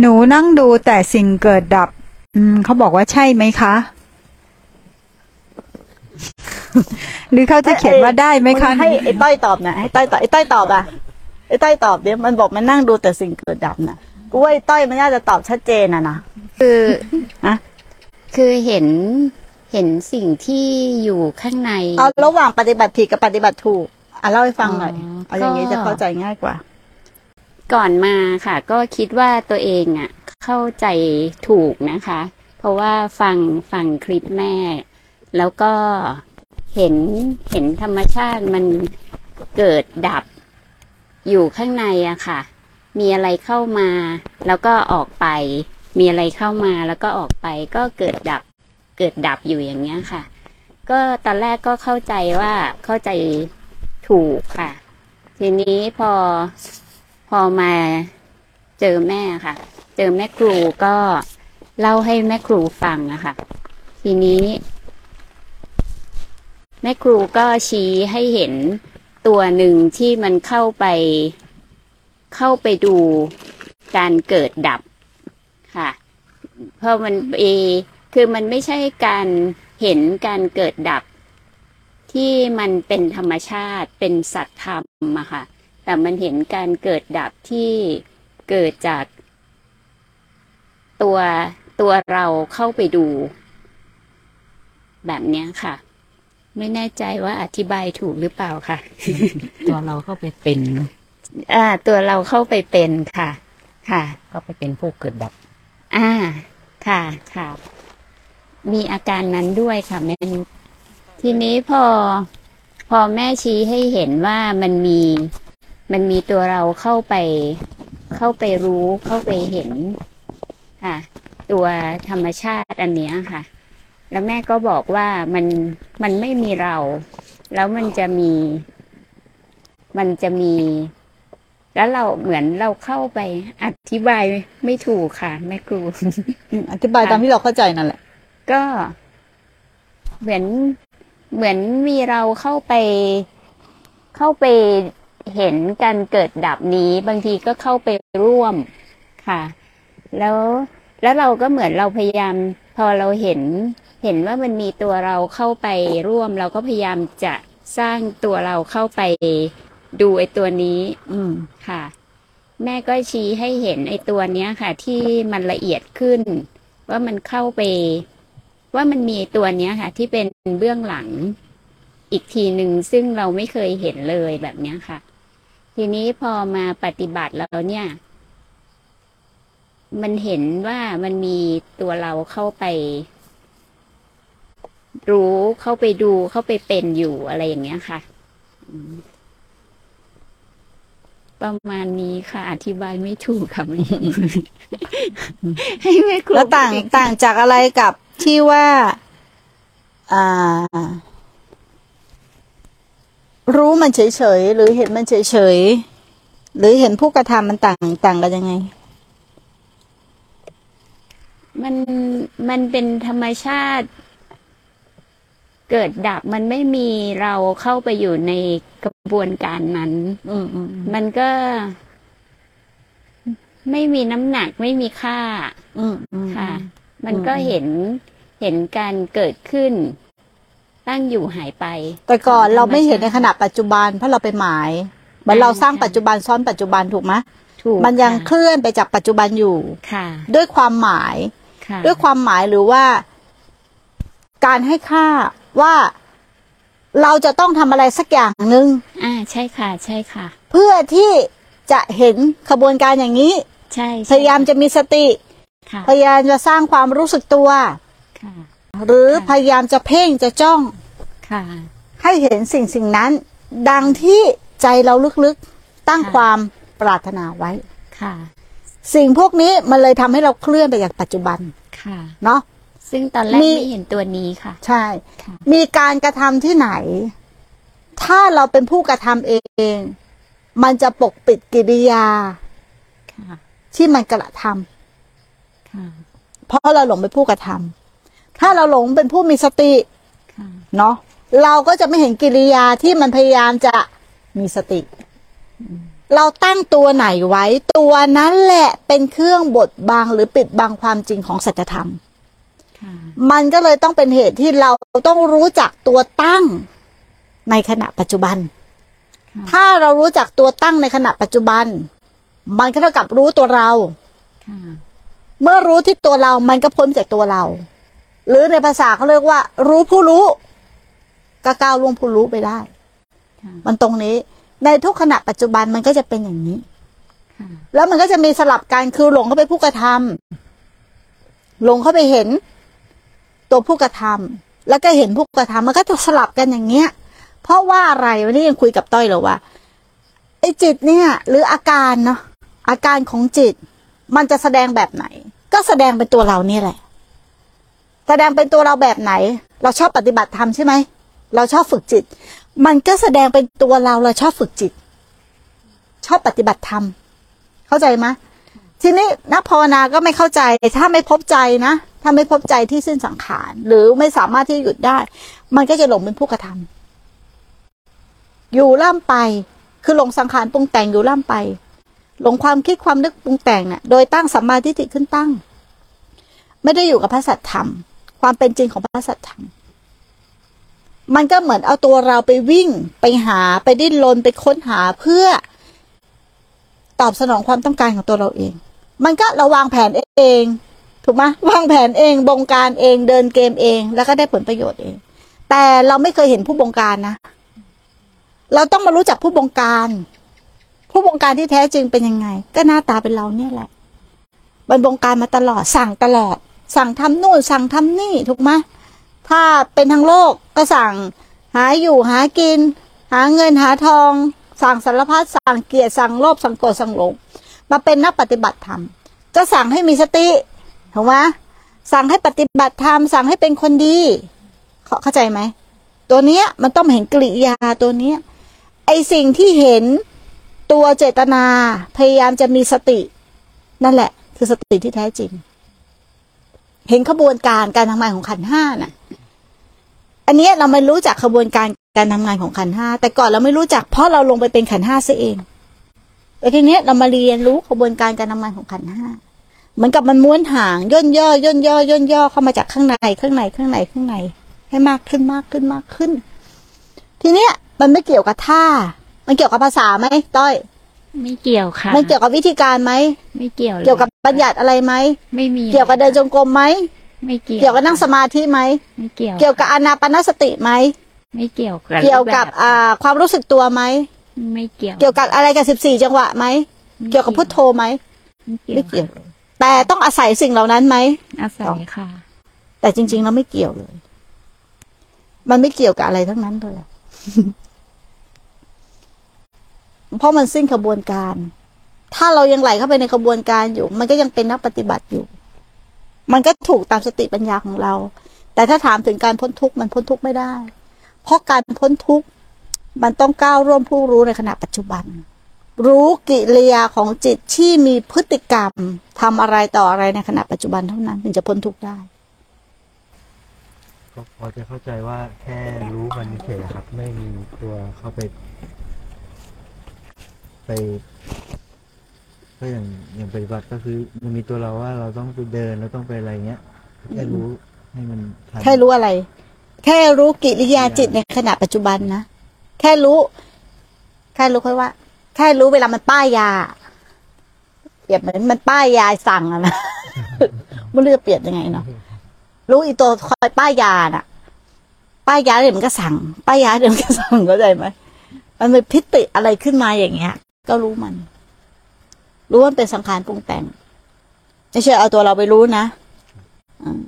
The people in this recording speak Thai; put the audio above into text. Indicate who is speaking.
Speaker 1: หนูนั่งดูแต่สิ่งเกิดดับ อืมเขาบอกว่าใช่ไหมคะ หรือเขาจะเขียนว่าได้ไหมคะ
Speaker 2: ให้ไอ้ต้อยตอบนะให้ต้อยตอบไอ้ต้อยตอบอะไอ้ต้อยตอบเนี่ยมันบอกมันนั่งดูแต่สิ่งเกิดดับนะกูว่าไอ้ต้อยมันน่าจะตอบชัดเจนอะนะ
Speaker 3: คือ
Speaker 2: ฮะ
Speaker 3: คือเห็นเห็นสิ่งที่อยู่ข้างใน
Speaker 2: เอาระหว่างปฏิบัติผิดกับปฏิบัติถูกอะเล่าให้ฟังหน่อย
Speaker 3: อ๋อ
Speaker 2: เอาอย่างนี้
Speaker 3: ก็
Speaker 2: จะเข้าใจง่ายกว่า
Speaker 3: ก่อนมาค่ะ ก็คิดว่าตัวเองอะ เข้าใจถูกนะคะ เพราะว่าฟังฟังคลิปแม่ แล้วก็เห็นเห็นธรรมชาติมันเกิดดับอยู่ข้างในอะค่ะ มีอะไรเข้ามา แล้วก็ออกไป มีอะไรเข้ามาแล้วก็ออกไป ก็เกิดดับ เกิดดับอยู่อย่างเงี้ยค่ะ ก็ตอนแรกก็เข้าใจว่าเข้าใจถูกค่ะ ทีนี้พอ อมาเจอแม่ค่ะ เจอแม่ครูก็เล่าให้แม่ครูฟังอะคะ ทีนี้ แม่ครูก็ชี้ให้เห็นตัวหนึ่งที่มันเข้าไป เข้าไปดูการเกิดดับค่ะ เพราะมันเอคือมันไม่ใช่การเห็นการเกิดดับ ที่มันเป็นธรรมชาติเป็นสัตธรรมอะค่ะ แต่มันเห็นการเกิดดับที่เกิดจาก ตัวตัวเราเข้าไปดู แบบเนี้ยค่ะ ไม่แน่ใจว่าอธิบายถูกหรือเปล่าค่ะ
Speaker 4: ตัวเราเข้าไปเป็น
Speaker 3: อ่า ตัวเราเข้าไปเป็นค่ะ ค่ะ
Speaker 4: ก็ไปเป็นผู้เกิดดับ
Speaker 3: อ่า ค่ะค่ะมีอาการนั้นด้วยค่ะแม่นุชทีนี้พอ พอแม่ชี้ให้เห็นว่ามันมี มันมีตัวเราเข้าไป เข้าไปรู้ เข้าไปเห็นค่ะ ตัวธรรมชาติอันเนี้ยค่ะ แล้วแม่ก็บอกว่ามันมันไม่มีเรา แล้วมันจะมี มันจะมี แล้วเราเหมือนเราเข้าไปอธิบายไม่ถูกค่ะ แม่ครู
Speaker 2: อืมอธิบายตามที่เราเข้าใจนั่นแหละ
Speaker 3: ก็เหมือนเหมือนมีเราเข้าไปเข้าไป เห็นการเกิดดับนี้ บางทีก็เข้าไปร่วมค่ะ แล้วแล้วเราก็เหมือนเราพยายาม พอเราเห็น เห็นว่ามันมีตัวเราเข้าไปร่วม เราก็พยายามจะสร้างตัวเราเข้าไปดูไอ้ตัวนี้
Speaker 2: อืม
Speaker 3: ค่ะ แม่ก็ชี้ให้เห็นไอ้ตัวเนี้ยค่ะ ที่มันละเอียดขึ้น ว่ามันเข้าไป ว่ามันมีตัวเนี้ยค่ะ ที่เป็นเบื้องหลังอีกทีหนึ่งซึ่งเราไม่เคยเห็นเลยแบบเนี้ยค่ะ ทีนี้พอมาปฏิบัติแล้วเนี่ย มันเห็นว่ามันมีตัวเราเข้าไป รู้เข้าไปดูเข้าไปเป็นอยู่อะไรอย่างเงี้ยค่ะประมาณนี้ค่ะ อธิบายไม่ถูกค่ะแม่ให้แม่ครู
Speaker 2: แล้วต่างต่างจากอะไรกับที่ว่า อ่า รู้มันเฉยๆ หรือเห็นมันเฉยๆ หรือเห็นผู้กระทำมันต่างต่างกันยังไง
Speaker 3: มันมันเป็นธรรมชาติ เกิดดับมันไม่มีเราเข้าไปอยู่ในกระบวนการนั้น
Speaker 2: อืมอืม
Speaker 3: มันก็ ไม่มีน้ำหนักไม่มีค่า
Speaker 2: อืมอืม
Speaker 3: ค่ะ มันก็เห็นเห็นการเกิดขึ้น ตั้งอยู่หายไป
Speaker 2: แต่ก่อนเราไม่เห็นใน
Speaker 3: ธรรมชาติ
Speaker 2: ขณะปัจจุบันเพราะเราไปหมายเหมือนเราสร้างปัจจุบันซ้อนปัจจุบันถูกไหม
Speaker 3: ถูก
Speaker 2: มันยังเค
Speaker 3: ค่ะ
Speaker 2: ลื่อนไปจากปัจจุบันอยู่
Speaker 3: ค่ะ
Speaker 2: ด้วยความหมาย
Speaker 3: ค่ะ
Speaker 2: ด้วยความหมายหรือว่า การให้ค่าว่าเราจะต้องทำอะไรสักอย่างหนึ่ง
Speaker 3: อ่าใช่ค่ะ ใช่ค่ะ
Speaker 2: เพื่อที่จะเห็นขบวนการอย่างนี้
Speaker 3: ใช่
Speaker 2: พยายามจะมีสติ
Speaker 3: ค่ะ
Speaker 2: พยายามจะสร้างความรู้สึกตัว
Speaker 3: ค่ะ
Speaker 2: หรือ
Speaker 3: ค่ะ
Speaker 2: พยายามจะเพ่งจะจ้อง
Speaker 3: ค่ะ
Speaker 2: ให้เห็นสิ่งสิ่งนั้น ดังที่ใจเราลึกๆตั้ง
Speaker 3: ค่ะ
Speaker 2: ความปรารถนาไว้
Speaker 3: ค่ะ
Speaker 2: สิ่งพวกนี้มันเลยทำให้เราเคลื่อนไปจากปัจจุบัน
Speaker 3: ค่ะ
Speaker 2: เนาะ
Speaker 3: ซึ่งตอนแรก
Speaker 2: มี
Speaker 3: ไม่เห็นตัวนี้ค่ะ
Speaker 2: ใช่
Speaker 3: ค่ะ
Speaker 2: มีการกระทำที่ไหน ถ้าเราเป็นผู้กระทำเอง มันจะปกปิดกิริยา
Speaker 3: ค่ะ
Speaker 2: ที่มันกระทำ
Speaker 3: ค่ะ
Speaker 2: เพราะเราหลงเป็นผู้กระทำ ถ้าเราหลงเป็นผู้มีสติ
Speaker 3: ค่ะ
Speaker 2: เนาะเราก็จะไม่เห็นกิริยาที่มันพยายามจะมีสติ เราตั้งตัวไหนไว้ ตัวนั้นแหละเป็นเครื่องบดบังหรือปิดบังความจริงของสัจธรรม
Speaker 3: ค่ะ
Speaker 2: มันก็เลยต้องเป็นเหตุที่เราต้องรู้จักตัวตั้งในขณะปัจจุบัน
Speaker 3: ค่ะ
Speaker 2: ถ้าเรารู้จักตัวตั้งในขณะปัจจุบัน มันก็เท่ากับรู้ตัวเรา
Speaker 3: ค่ะ
Speaker 2: เมื่อรู้ที่ตัวเรา มันก็พ้นจากตัวเรา หรือในภาษาเขาเรียกว่า รู้ผู้รู้ก็ก้าวล่วงผู้รู้ไปได้
Speaker 3: ค่ะ
Speaker 2: มันตรงนี้ ในทุกขณะปัจจุบันมันก็จะเป็นอย่างนี้
Speaker 3: ค่ะ
Speaker 2: แล้วมันก็จะมีสลับกันคือหลงเข้าไปผู้กระทำหลงเข้าไปเห็น ตัวผู้กระทำแล้วก็เห็นผู้กระทำมันก็จะสลับกันอย่างเงี้ย เพราะว่าอะไรวันนี้ยังคุยกับต้อยเลยว่าไอ้จิตเนี่ย หรืออาการเนาะอาการของจิต มันจะแสดงแบบไหน ก็แสดงเป็นตัวเราเนี่ยแหละ แสดงเป็นตัวเราแบบไหน เราชอบปฏิบัติธรรมใช่ไหม เราชอบฝึกจิต มันก็แสดงเป็นตัวเราเราชอบฝึกจิต ชอบปฏิบัติธรรม เข้าใจไหมทีนี้นักภาวนาก็ไม่เข้าใจ ถ้าไม่พบใจนะ ถ้าไม่พบใจที่สิ้นสังขาร หรือไม่สามารถที่จะหยุดได้ มันก็จะหลงเป็นผู้กระทำอยู่ล่ำไป คือหลงสังขารปรุงแต่งอยู่ล่ำไป หลงความคิดความนึกปรุงแต่งเนี่ยโดยตั้งสัมมาทิฏฐิขึ้นตั้ง ไม่ได้อยู่กับพระสัจธรรม ความเป็นจริงของพระสัจธรรม มันก็เหมือนเอาตัวเราไปวิ่งไปหาไปดิ้นรนไปค้นหาเพื่อ ตอบสนองความต้องการของตัวเราเอง มันก็เราวางแผนเอง ถูกไหมวางแผนเอง บงการเองเดินเกมเอง แล้วก็ได้ผลประโยชน์เอง แต่เราไม่เคยเห็นผู้บงการนะ เราต้องมารู้จักผู้บงการ ผู้บงการที่แท้จริงเป็นยังไง ก็หน้าตาเป็นเราเนี่ยแหละมันบงการมาตลอดสั่งตลอด สั่งทำนู่นสั่งทำนี่ถูกไหมถ้าเป็นทางโลกก็สั่งหาอยู่หากิน หาเงินหาทอง สั่งสารพัดสั่งเกลียดสั่งโลภสั่งโกรธสั่งหลงมาเป็นนักปฏิบัติธรรมก็สั่งให้มีสติถูกไหมสั่งให้ปฏิบัติธรรมสั่งให้เป็นคนดีเข้าเข้าใจไหมตัวเนี้ยมันต้องเห็นกริยาตัวเนี้ยไอสิ่งที่เห็นตัวเจตนาพยายามจะมีสติ นั่นแหละ คือสติที่แท้จริง เห็นขบวนการการทำงานของขันธ์ห้าน่ะ อันเนี้ยเราไม่รู้จักขบวนการการทำงานของขันธ์ห้าแต่ก่อนเราไม่รู้จักเพราะเราลงไปเป็นขันธ์ห้าซะเองแต่ทีเนี้ยเรามาเรียนรู้ขบวนการการทำงานของขันธ์ห้าเหมือนกับมันม้วนหางย่นย่อย่นย่อย่นย่อเข้ามาจากข้างในข้างในข้างในข้างใน ให้มากขึ้นมากขึ้นมากขึ้น ทีเนี้ยมันไม่เกี่ยวกับท่า มันเกี่ยวกับภาษาไหมต้อย
Speaker 3: ไม่เกี่ยวค่ะ
Speaker 2: มันเกี่ยวกับวิธีการไหม
Speaker 3: ไม่เกี่ยวล
Speaker 2: เกี่ยวกับ บัญญัติอะไรไหม
Speaker 3: ไม่มี
Speaker 2: เกี่ยวกับเดินจงกรมไหม
Speaker 3: ไม่เกี่ยว
Speaker 2: เกี่ยวกับนั่งสมาธิไหม
Speaker 3: ไม่เกี่ยว
Speaker 2: เกี่ยวกับอานาปานสติไหม
Speaker 3: ไม่เกี่ยวกับ
Speaker 2: เกี่ยวกับ
Speaker 3: รูปแบบ
Speaker 2: อ่าความรู้สึกตัวไหม
Speaker 3: ไม่เกี่ยว
Speaker 2: เกี่ยวกับอะไรกับสิบสี่จังหวะไหมเกี่ยวกับพุทโธไหม
Speaker 3: ไม่เกี่ยว
Speaker 2: ไม่เกี่ยวแต่ต้องอาศัยสิ่งเหล่านั้นไหม
Speaker 3: อาศัยค่ะ
Speaker 2: แต่จริง ๆ แล้วไม่เกี่ยวเลย มันไม่เกี่ยวกับอะไรทั้งนั้นเลยเพราะมันสิ้นขบวนการ ถ้าเรายังไหลเข้าไปในขบวนการอยู่ มันก็ยังเป็นนักปฏิบัติอยู่ มันก็ถูกตามสติปัญญาของเรา แต่ถ้าถามถึงการพ้นทุกข์มันพ้นทุกข์ไม่ได้ เพราะการพ้นทุกข์มันต้องก้าวร่วมผู้รู้ในขณะปัจจุบัน รู้กิริยาของจิตที่มีพฤติกรรมทำอะไรต่ออะไรในขณะปัจจุบันเท่านั้น ถึงจะพ้นทุกข์ได้
Speaker 5: ก็พอจะเข้าใจว่าแค่รู้มันเฉยครับ ไม่มีตัวเข้าไป ไป ก็อย่างอย่างปฏิบัติก็คือมันมีตัวเราว่าเราต้องไปเดินเราต้องไปอะไรเงี้ยแค่รู้ให้มันทัน
Speaker 2: แค่รู้อะไร แค่รู้กิริยาจิตในขณะปัจจุบันนะแค่รู้ แค่รู้ค่ว่า แค่รู้เวลามันป้ายยาเปรียบเหมือนมันป้ายยาสั่งอะนะไม่รู้จะเปรียบยังไงเนาะรู้อีตัวคอยป้ายยาน่ะ ป้ายยาเดี๋ยวมันก็สั่ง ป้ายยาเดี๋ยวมันก็สั่งเข้าใจไหมมันมีพิติอะไรขึ้นมาอย่างเงี้ย ก็รู้มัน รู้ว่าเป็นสังขารปรุงแต่ง ไม่ใช่เอาตัวเราไปรู้นะอืม